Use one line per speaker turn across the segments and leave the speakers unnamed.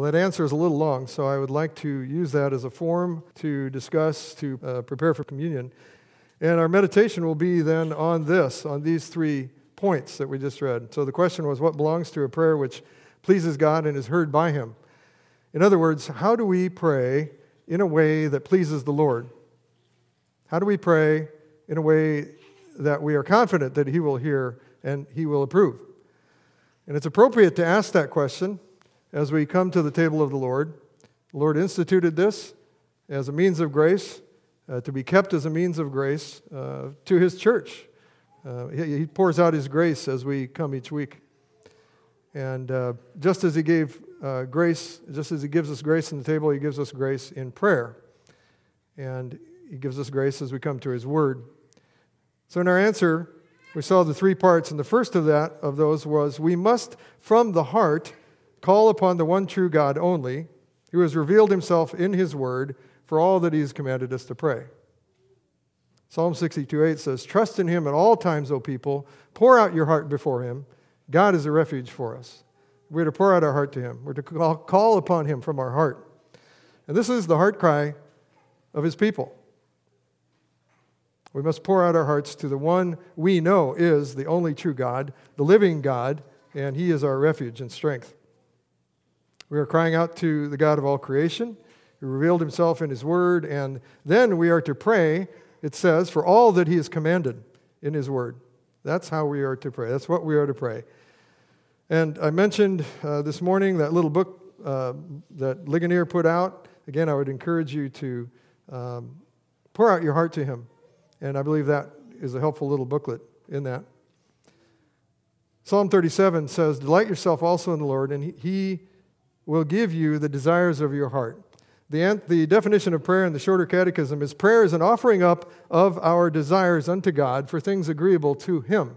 Well, that answer is a little long, so I would like to use that as a form to discuss, to uh, prepare for communion. And our meditation will be then on this, on these three points that we just read. So the question was what belongs to a prayer which pleases God and is heard by Him? In other words, how do we pray in a way that pleases the Lord? How do we pray in a way that we are confident that He will hear and He will approve? And it's appropriate to ask that question as we come to the table of the Lord. The Lord instituted this as a means of grace, uh, to be kept as a means of grace uh, to His church. Uh, he, he, pours out His grace as we come each week. And uh, just as He gave uh, grace, just as He gives us grace in the table, He gives us grace in prayer. And He gives us grace as we come to His Word. So in our answer, we saw the three parts, and the first of that of those was we must from the heart call upon the one true God only, who has revealed himself in his word for all that he has commanded us to pray. Psalm 62 8 says, Trust in him at all times, O people. Pour out your heart before him. God is a refuge for us. We're to pour out our heart to him. We're to call, call upon him from our heart. And this is the heart cry of his people. We must pour out our hearts to the one we know is the only true God, the living God, and he is our refuge and strength. We are crying out to the God of all creation who revealed himself in his word, and then we are to pray, it says, for all that he has commanded in his word. That's how we are to pray. That's what we are to pray. And I mentioned uh, this morning that little book uh, that Ligonier put out. Again, I would encourage you to um, pour out your heart to him. And I believe that is a helpful little booklet in that. Psalm 37 says, Delight yourself also in the Lord, and he will give you the desires of your heart. The, the definition of prayer in the shorter catechism is prayer is an offering up of our desires unto God for things agreeable to Him.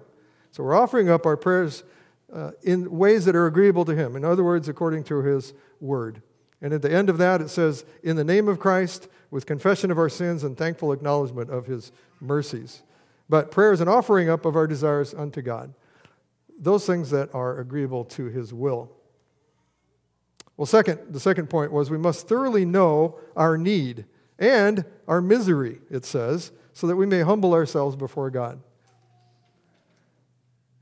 So we're offering up our prayers uh, in ways that are agreeable to Him. In other words, according to His Word. And at the end of that, it says, In the name of Christ, with confession of our sins and thankful acknowledgement of His mercies. But prayer is an offering up of our desires unto God, those things that are agreeable to His will. Well, second, the second point was we must thoroughly know our need and our misery, it says, so that we may humble ourselves before God.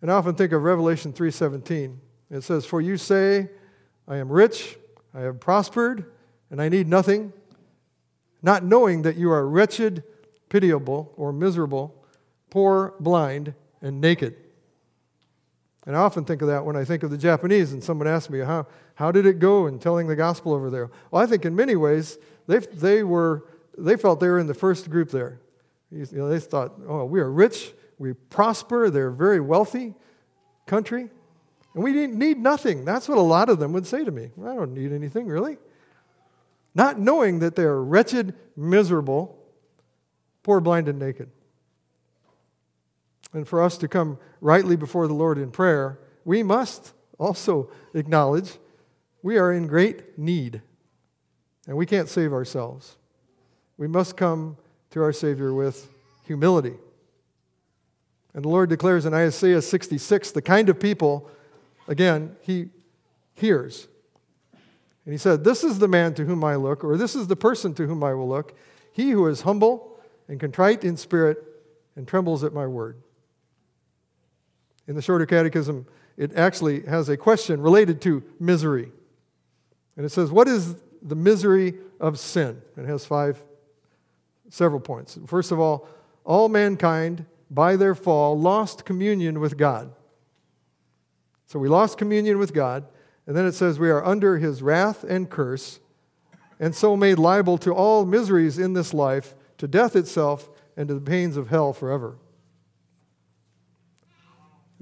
And I often think of Revelation 3:17. It says, "For you say, I am rich, I have prospered, and I need nothing, not knowing that you are wretched, pitiable, or miserable, poor, blind, and naked." And I often think of that when I think of the Japanese, and someone asks me, How, how did it go in telling the gospel over there? Well, I think in many ways, they, they, were, they felt they were in the first group there. You know, they thought, Oh, we are rich, we prosper, they're a very wealthy country, and we need nothing. That's what a lot of them would say to me. I don't need anything, really. Not knowing that they are wretched, miserable, poor, blind, and naked. And for us to come rightly before the Lord in prayer, we must also acknowledge we are in great need and we can't save ourselves. We must come to our Savior with humility. And the Lord declares in Isaiah 66 the kind of people, again, He hears. And He said, This is the man to whom I look, or this is the person to whom I will look, he who is humble and contrite in spirit and trembles at my word. In the Shorter Catechism, it actually has a question related to misery. And it says, What is the misery of sin? It has five, several points. First of all, all mankind, by their fall, lost communion with God. So we lost communion with God. And then it says, We are under his wrath and curse, and so made liable to all miseries in this life, to death itself, and to the pains of hell forever.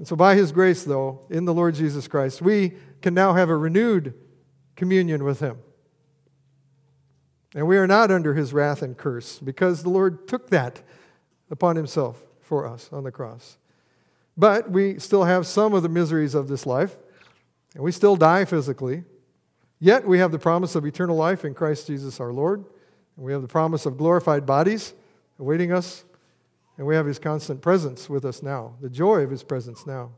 And so, by His grace, though, in the Lord Jesus Christ, we can now have a renewed communion with Him. And we are not under His wrath and curse because the Lord took that upon Himself for us on the cross. But we still have some of the miseries of this life, and we still die physically. Yet we have the promise of eternal life in Christ Jesus our Lord, and we have the promise of glorified bodies awaiting us and we have his constant presence with us now, the joy of his presence now.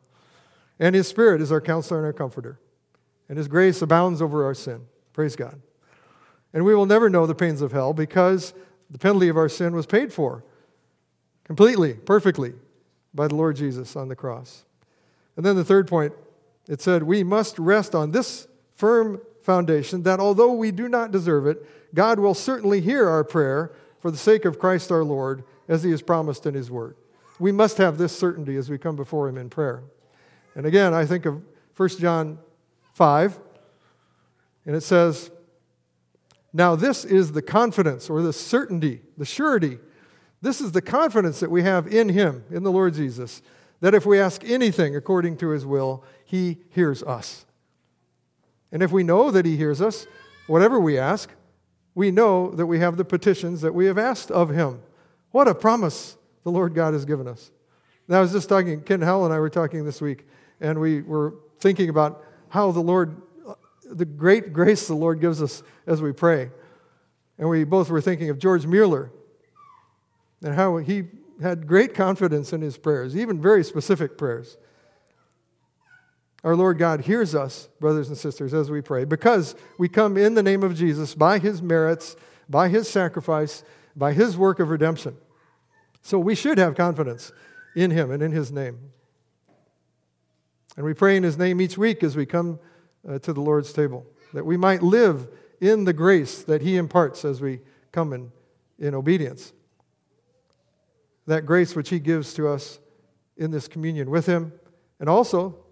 And his spirit is our counselor and our comforter. And his grace abounds over our sin. Praise God. And we will never know the pains of hell because the penalty of our sin was paid for completely, perfectly by the Lord Jesus on the cross. And then the third point, it said, We must rest on this firm foundation that although we do not deserve it, God will certainly hear our prayer for the sake of Christ our Lord, as he has promised in his word. We must have this certainty as we come before him in prayer. And again, I think of 1 John 5, and it says, Now this is the confidence or the certainty, the surety. This is the confidence that we have in him, in the Lord Jesus, that if we ask anything according to his will, he hears us. And if we know that he hears us, whatever we ask, we know that we have the petitions that we have asked of him. What a promise the Lord God has given us. And I was just talking, Ken Howell and I were talking this week, and we were thinking about how the Lord, the great grace the Lord gives us as we pray. And we both were thinking of George Mueller and how he had great confidence in his prayers, even very specific prayers. Our Lord God hears us, brothers and sisters, as we pray, because we come in the name of Jesus by his merits, by his sacrifice, by his work of redemption. So we should have confidence in him and in his name. And we pray in his name each week as we come uh, to the Lord's table, that we might live in the grace that he imparts as we come in, in obedience. That grace which he gives to us in this communion with him, and also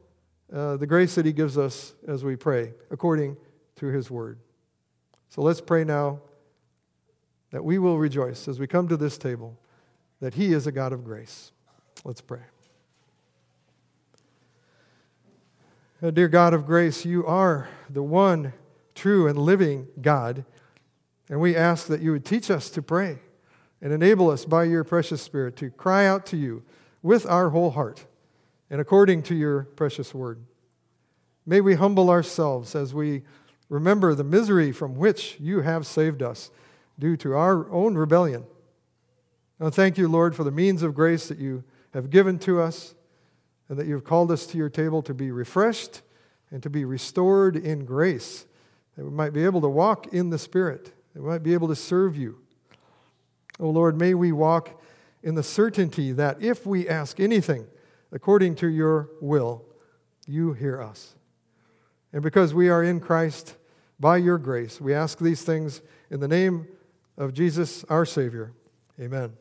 uh, the grace that He gives us as we pray, according to His word. So let's pray now that we will rejoice as we come to this table that He is a God of grace. Let's pray. Uh, dear God of grace, you are the one true and living God, and we ask that you would teach us to pray and enable us by your precious Spirit to cry out to you with our whole heart and according to your precious word. May we humble ourselves as we remember the misery from which you have saved us due to our own rebellion. And thank you, Lord, for the means of grace that you have given to us and that you've called us to your table to be refreshed and to be restored in grace, that we might be able to walk in the Spirit, that we might be able to serve you. Oh Lord, may we walk in the certainty that if we ask anything, according to your will, you hear us. And because we are in Christ by your grace, we ask these things in the name of Jesus, our Savior. Amen.